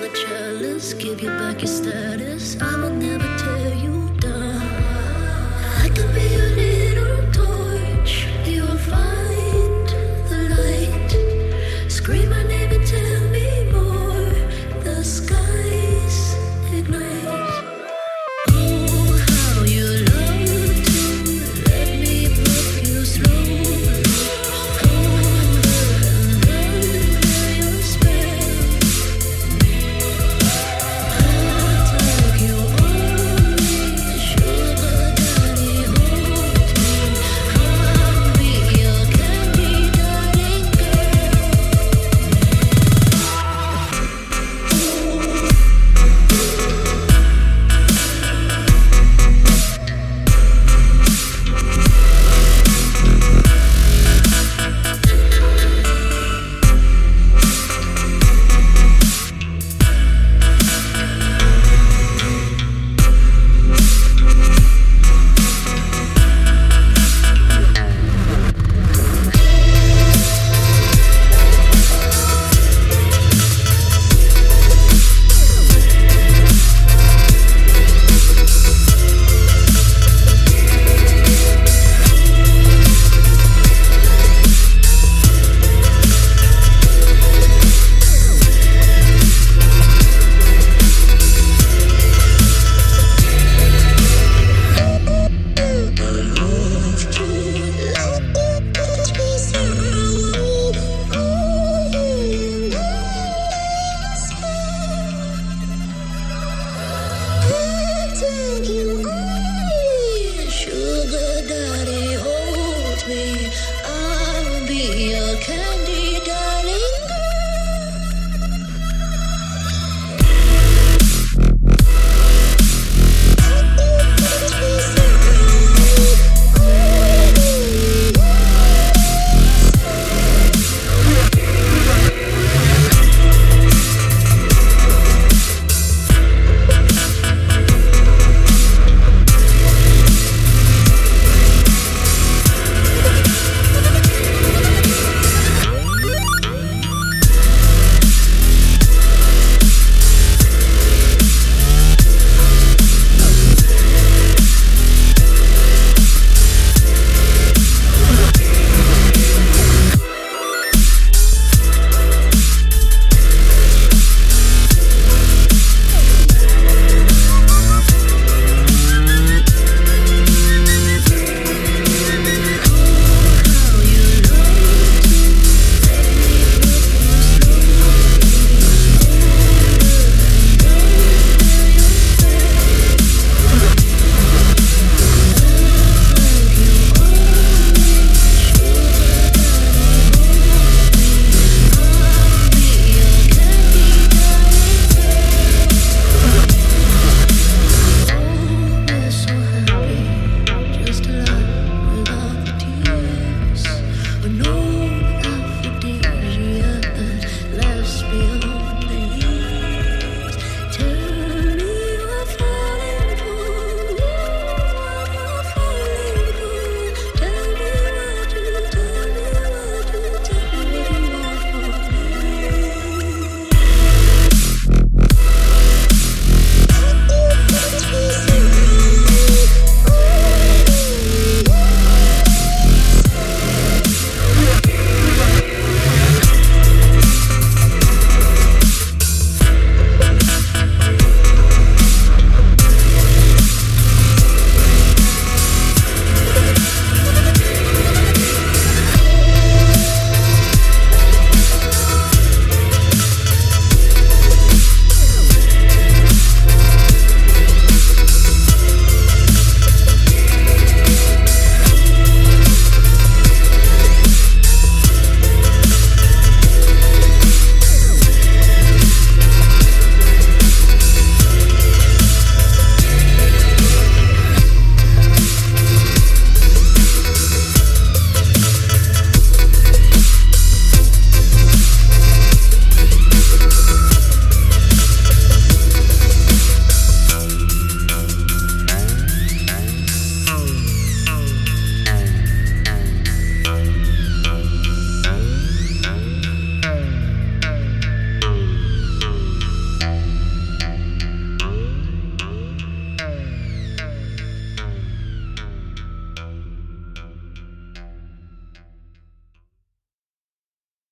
of a chalice, give you back your status. I will never.